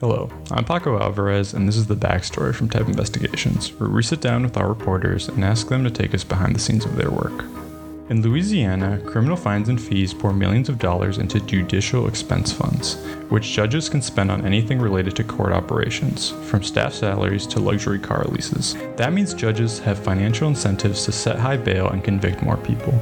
Hello, I'm Paco Alvarez, and this is the backstory from Type Investigations, where we sit down with our reporters and ask them to take us behind the scenes of their work. In Louisiana, criminal fines and fees pour millions of dollars into judicial expense funds, which judges can spend on anything related to court operations, from staff salaries to luxury car leases. That means judges have financial incentives to set high bail and convict more people.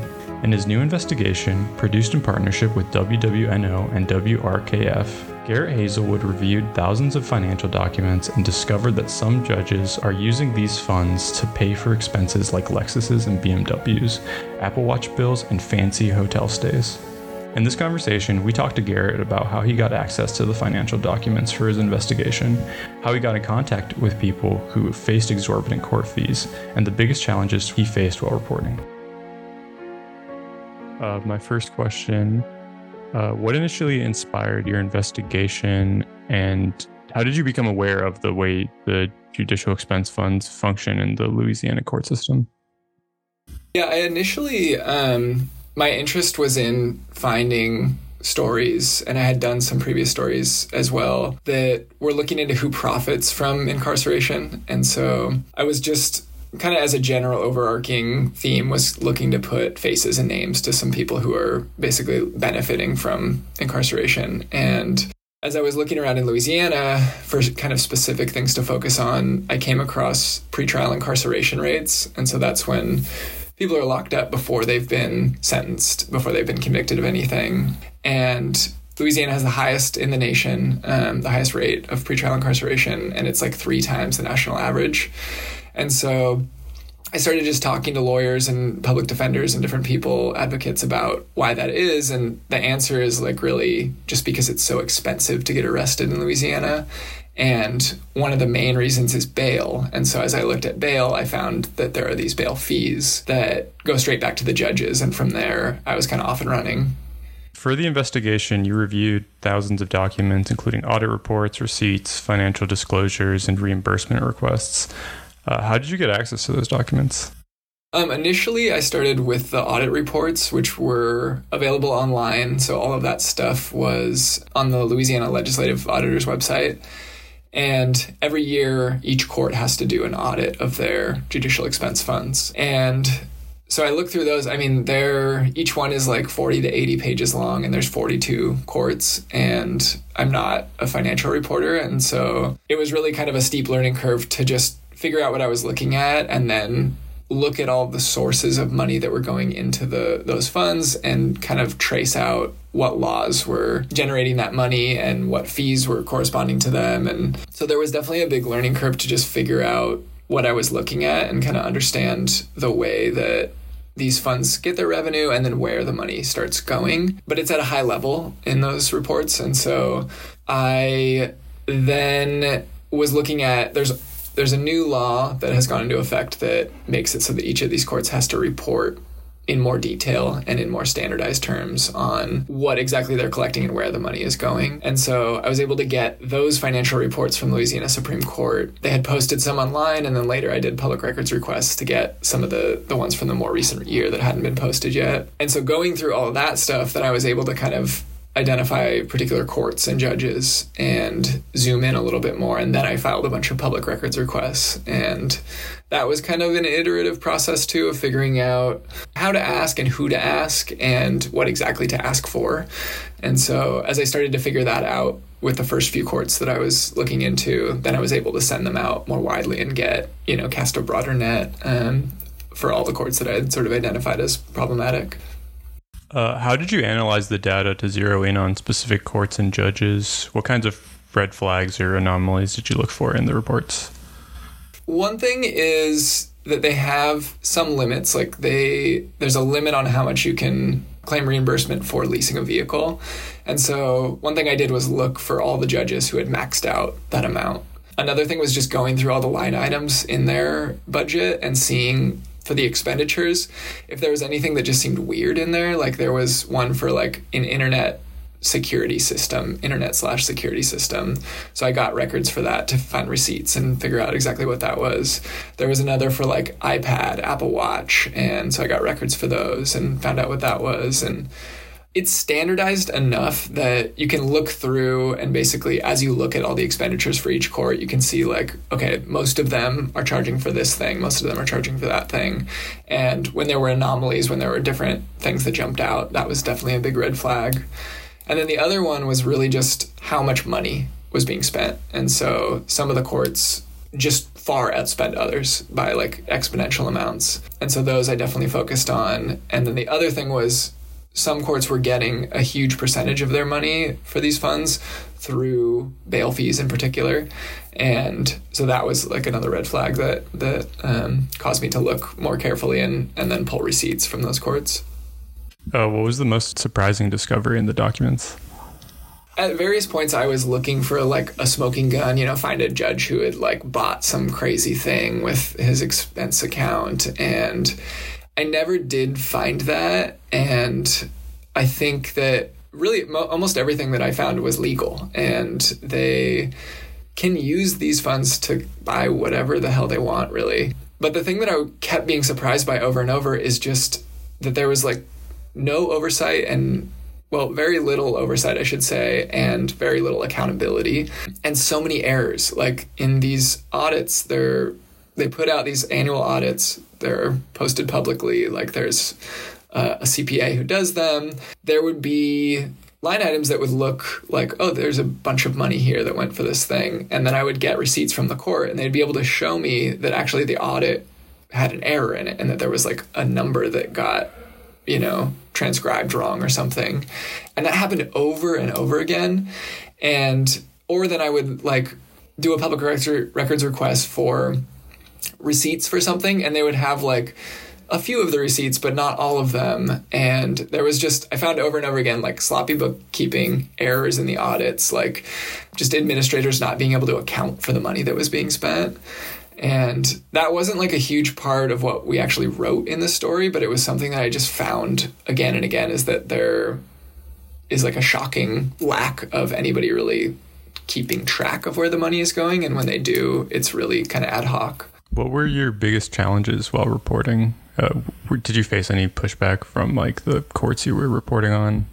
In his new investigation, produced in partnership with WWNO and WRKF, Garrett Hazelwood reviewed thousands of financial documents and discovered that some judges are using these funds to pay for expenses like Lexuses and BMWs, Apple Watch bills, and fancy hotel stays. In this conversation, we talked to Garrett about how he got access to the financial documents for his investigation, how he got in contact with people who faced exorbitant court fees, and the biggest challenges he faced while reporting. Uh, my first question uh, what initially inspired your investigation, and how did you become aware of the way the judicial expense funds function in the Louisiana court system? Yeah, I initially, um, my interest was in finding stories, and I had done some previous stories as well that were looking into who profits from incarceration. And so I was just kind of as a general overarching theme was looking to put faces and names to some people who are basically benefiting from incarceration and as I was looking around in Louisiana for kind of specific things to focus on, I came across pretrial incarceration rates. And so that's when people are locked up before they've been sentenced, before they've been convicted of anything. And Louisiana has the highest in the nation, um, the highest rate of pretrial incarceration, and it's like three times the national average. And so I started just talking to lawyers and public defenders and different people, advocates about why that is. And the answer is like really just because it's so expensive to get arrested in Louisiana. And one of the main reasons is bail. And so as I looked at bail, I found that there are these bail fees that go straight back to the judges. And from there, I was kind of off and running. For the investigation, you reviewed thousands of documents, including audit reports, receipts, financial disclosures, and reimbursement requests. Uh, how did you get access to those documents? Um, initially, I started with the audit reports, which were available online. So all of that stuff was on the Louisiana Legislative Auditor's website. And every year, each court has to do an audit of their judicial expense funds. And so I looked through those. I mean, they're each one is like 40 to 80 pages long, and there's 42 courts. And I'm not a financial reporter. And so it was really kind of a steep learning curve to just figure out what I was looking at and then look at all the sources of money that were going into the those funds and kind of trace out what laws were generating that money and what fees were corresponding to them. And so there was definitely a big learning curve to just figure out what I was looking at and kind of understand the way that these funds get their revenue and then where the money starts going. But it's at a high level in those reports. And so I then was looking at there's there's a new law that has gone into effect that makes it so that each of these courts has to report in more detail and in more standardized terms on what exactly they're collecting and where the money is going. And so I was able to get those financial reports from Louisiana Supreme Court. They had posted some online and then later I did public records requests to get some of the the ones from the more recent year that hadn't been posted yet. And so going through all of that stuff then I was able to kind of identify particular courts and judges and zoom in a little bit more. And then I filed a bunch of public records requests. And that was kind of an iterative process too of figuring out how to ask and who to ask and what exactly to ask for. And so as I started to figure that out with the first few courts that I was looking into, then I was able to send them out more widely and get, you know, cast a broader net um, for all the courts that I had sort of identified as problematic. Uh, how did you analyze the data to zero in on specific courts and judges? What kinds of red flags or anomalies did you look for in the reports? One thing is that they have some limits. Like they, there's a limit on how much you can claim reimbursement for leasing a vehicle. And so one thing I did was look for all the judges who had maxed out that amount. Another thing was just going through all the line items in their budget and seeing for the expenditures if there was anything that just seemed weird in there like there was one for like an internet security system internet slash security system. So i got records for that to find receipts and figure out exactly what that was. There was another for like ipad apple watch and so i got records for those and found out what that was and it's standardized enough that you can look through and basically as you look at all the expenditures for each court you can see like okay most of them are charging for this thing most of them are charging for that thing. And when there were anomalies when there were different things that jumped out that was definitely a big red flag. And then the other one was really just how much money was being spent. And so some of the courts just far outspent others by like exponential amounts. And so those i definitely focused on. And then the other thing was some courts were getting a huge percentage of their money for these funds through bail fees in particular. And so that was like another red flag that that um, caused me to look more carefully and and then pull receipts from those courts. Uh, what was the most surprising discovery in the documents? At various points i was looking for like a smoking gun you know find a judge who had like bought some crazy thing with his expense account and I never did find that. And I think that really mo- almost everything that I found was legal. And they can use these funds to buy whatever the hell they want, really. But the thing that I kept being surprised by over and over is just that there was like no oversight and well, very little oversight, I should say, and very little accountability, and so many errors. Like in these audits, they're they put out these annual audits they're posted publicly. Like there's uh, a CPA who does them. There would be line items that would look like, oh, there's a bunch of money here that went for this thing. And then I would get receipts from the court and they'd be able to show me that actually the audit had an error in it and that there was like a number that got, you know, transcribed wrong or something. And that happened over and over again. And, or then I would like do a public records request for receipts for something and they would have like a few of the receipts, but not all of them. And there was just, I found over and over again, like sloppy bookkeeping, errors in the audits, like just administrators not being able to account for the money that was being spent. And that wasn't like a huge part of what we actually wrote in the story, but it was something that I just found again and again is that there is like a shocking lack of anybody really keeping track of where the money is going. And when they do, it's really kind of ad hoc. What were your biggest challenges while reporting? Uh, did you face any pushback from like the courts you were reporting on?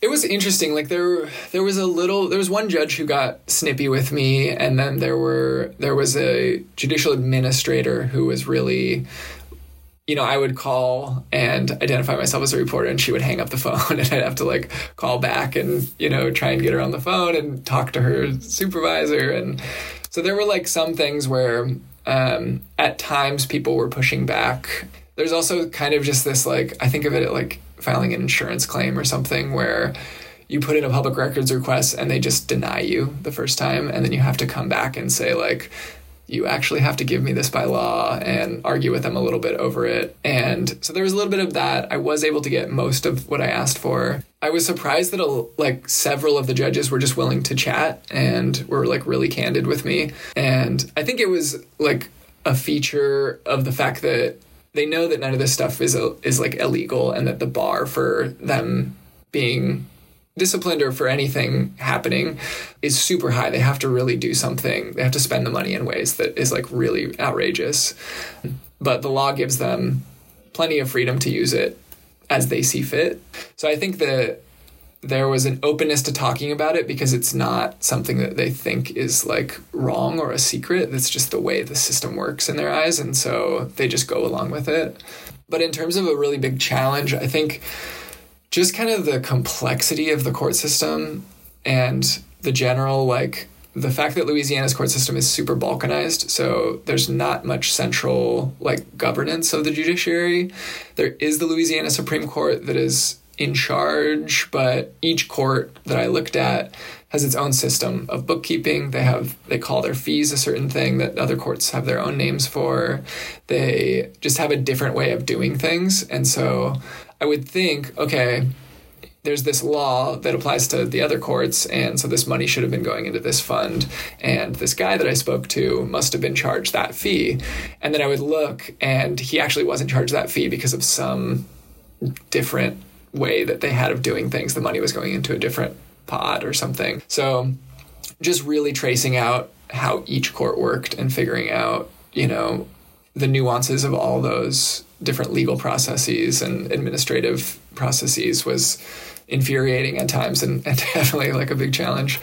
It was interesting. Like there, there was a little. There was one judge who got snippy with me, and then there were there was a judicial administrator who was really you know, I would call and identify myself as a reporter, and she would hang up the phone, and I'd have to like call back and you know try and get her on the phone and talk to her supervisor, and so there were like some things where um, at times people were pushing back. There's also kind of just this like I think of it like filing an insurance claim or something where you put in a public records request and they just deny you the first time and then you have to come back and say like you actually have to give me this by law and argue with them a little bit over it. And so there was a little bit of that. I was able to get most of what I asked for. I was surprised that a, like several of the judges were just willing to chat and were like really candid with me. And I think it was like a feature of the fact that they know that none of this stuff is uh, is like illegal and that the bar for them being disciplined or for anything happening is super high. They have to really do something. They have to spend the money in ways that is like really outrageous. But the law gives them plenty of freedom to use it as they see fit. So I think that there was an openness to talking about it because it's not something that they think is like wrong or a secret. It's just the way the system works in their eyes. And so they just go along with it. But in terms of a really big challenge, I think just kind of the complexity of the court system and the general like the fact that Louisiana's court system is super balkanized, so there's not much central like governance of the judiciary. There is the Louisiana Supreme Court that is in charge, but each court that I looked at has its own system of bookkeeping. They have they call their fees a certain thing that other courts have their own names for. They just have a different way of doing things, and so I would think, okay, there's this law that applies to the other courts, and so this money should have been going into this fund, and this guy that I spoke to must have been charged that fee. And then I would look, and he actually wasn't charged that fee because of some different way that they had of doing things. The money was going into a different pot or something. So just really tracing out how each court worked and figuring out, you know, the nuances of all those different legal processes and administrative processes was infuriating at times and, and definitely like a big challenge.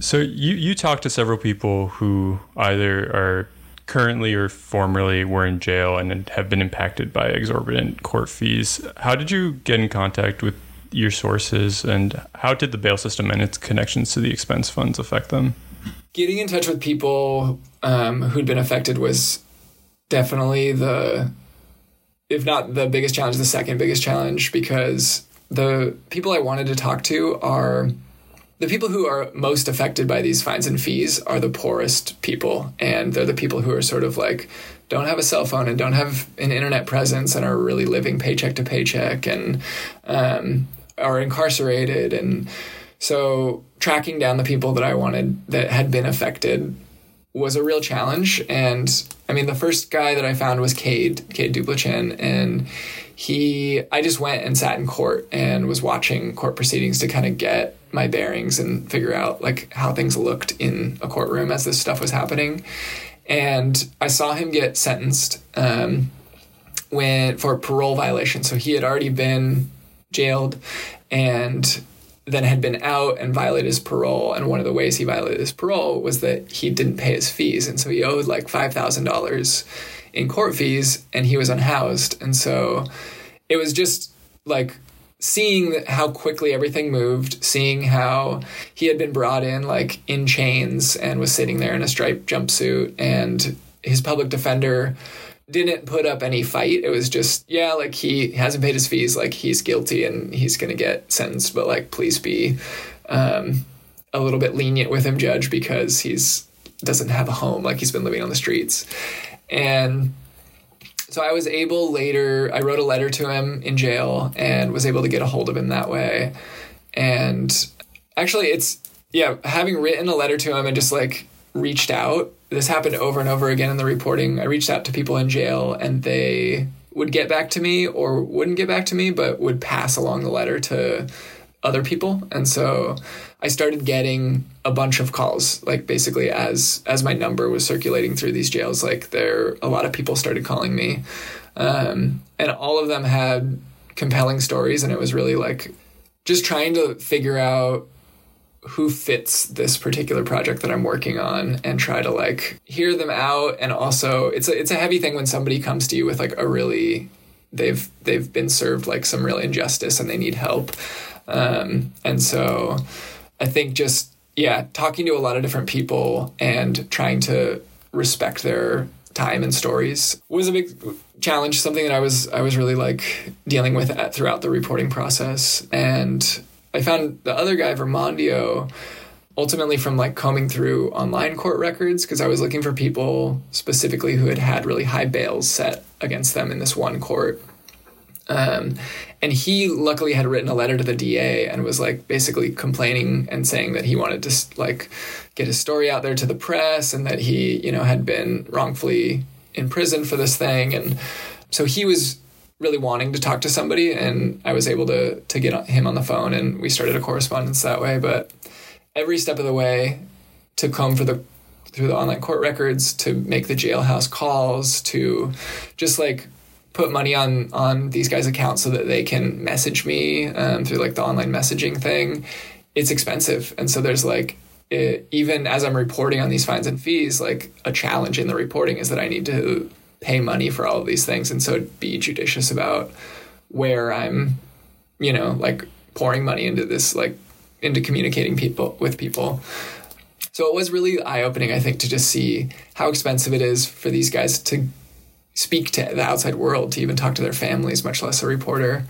So you you talked to several people who either are currently or formerly were in jail and have been impacted by exorbitant court fees. How did you get in contact with your sources and how did the bail system and its connections to the expense funds affect them? Getting in touch with people um, who'd been affected was definitely the, if not the biggest challenge, the second biggest challenge because the people I wanted to talk to are the people who are most affected by these fines and fees are the poorest people and they're the people who are sort of like don't have a cell phone and don't have an internet presence and are really living paycheck to paycheck and um, are incarcerated. And so tracking down the people that i wanted that had been affected was a real challenge and i mean the first guy that i found was cade cade duplichin and he i just went and sat in court and was watching court proceedings to kind of get my bearings and figure out like how things looked in a courtroom as this stuff was happening. And I saw him get sentenced um, when for parole violation. So he had already been jailed and then had been out and violated his parole. And one of the ways he violated his parole was that he didn't pay his fees. And so he owed like $5,000 in court fees and he was unhoused. And so it was just like seeing how quickly everything moved, seeing how he had been brought in like in chains and was sitting there in a striped jumpsuit, and his public defender didn't put up any fight. It was just, yeah, like he hasn't paid his fees, like he's guilty and he's gonna get sentenced, but like please be um, a little bit lenient with him, judge, because he's doesn't have a home, like he's been living on the streets. And so I was able later, I wrote a letter to him in jail and was able to get a hold of him that way. And actually, it's, yeah, having written a letter to him and just like reached out, this happened over and over again in the reporting. I reached out to people in jail and they would get back to me or wouldn't get back to me, but would pass along the letter to other people. And so I started getting a bunch of calls, like basically as as my number was circulating through these jails, like there a lot of people started calling me. Um, and all of them had compelling stories and it was really like just trying to figure out who fits this particular project that I'm working on and try to like hear them out. And also it's a, it's a heavy thing when somebody comes to you with like a really they've they've been served like some real injustice and they need help. Um, and so I think just, yeah, talking to a lot of different people and trying to respect their time and stories was a big challenge something that i was i was really like dealing with at, throughout the reporting process. And i found the other guy vermondio ultimately from like combing through online court records because i was looking for people specifically who had had really high bails set against them in this one court um, and he luckily had written a letter to the DA and was like basically complaining and saying that he wanted to like get his story out there to the press and that he, you know, had been wrongfully in prison for this thing. And so he was really wanting to talk to somebody and I was able to to get him on the phone and we started a correspondence that way. But every step of the way to comb for the through the online court records, to make the jailhouse calls, to just like put money on on these guys' accounts so that they can message me um, through like the online messaging thing. It's expensive, and so there's like it, even as I'm reporting on these fines and fees, like a challenge in the reporting is that I need to pay money for all of these things, and so be judicious about where I'm, you know, like pouring money into this, like into communicating people with people. So it was really eye opening, I think, to just see how expensive it is for these guys to speak to the outside world, to even talk to their families, much less a reporter.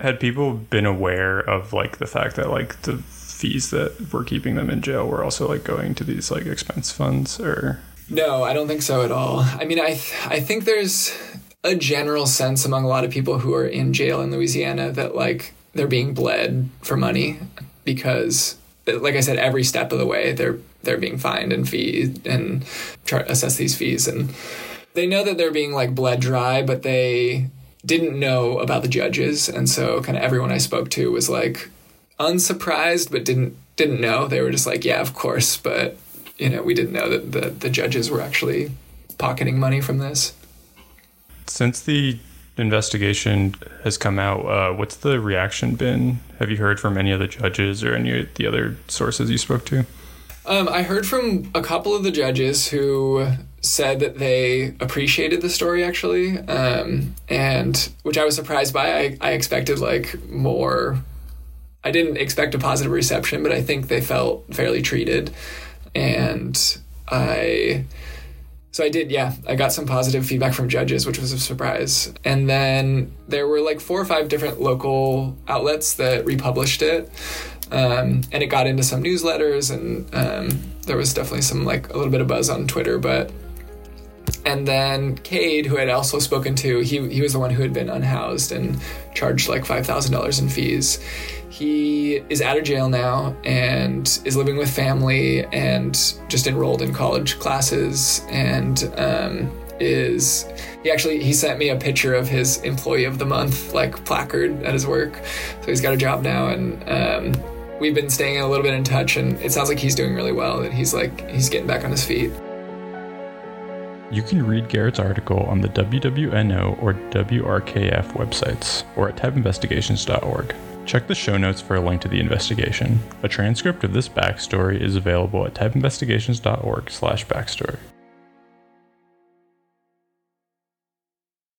Had people been aware of like the fact that like the fees that were keeping them in jail were also like going to these like expense funds or no i don't think so at all. I mean i th- i think there's a general sense among a lot of people who are in jail in louisiana that like they're being bled for money because like i said every step of the way they're they're being fined and feed and assess these fees. And they know that they're being like bled dry, but they didn't know about the judges, and so kind of everyone I spoke to was like unsurprised, but didn't didn't know. They were just like, yeah, of course, but you know, we didn't know that the the judges were actually pocketing money from this. Since the investigation has come out, uh, what's the reaction been? Have you heard from any of the judges or any of the other sources you spoke to? Um, I heard from a couple of the judges who said that they appreciated the story actually, um, and which I was surprised by. I, I expected like more. I didn't expect a positive reception, but I think they felt fairly treated, and I. So I did, yeah. I got some positive feedback from judges, which was a surprise. And then there were like four or five different local outlets that republished it. Um, and it got into some newsletters, and um, there was definitely some like a little bit of buzz on Twitter. But and then Cade, who I had also spoken to, he he was the one who had been unhoused and charged like five thousand dollars in fees. He is out of jail now and is living with family and just enrolled in college classes and um, is he actually he sent me a picture of his employee of the month like placard at his work so he's got a job now and um, we've been staying a little bit in touch and it sounds like he's doing really well and he's like he's getting back on his feet you can read Garrett's article on the WWNO or WRKF websites or at typeinvestigations.org. Check the show notes for a link to the investigation. A transcript of this backstory is available at typeinvestigations.org/backstory.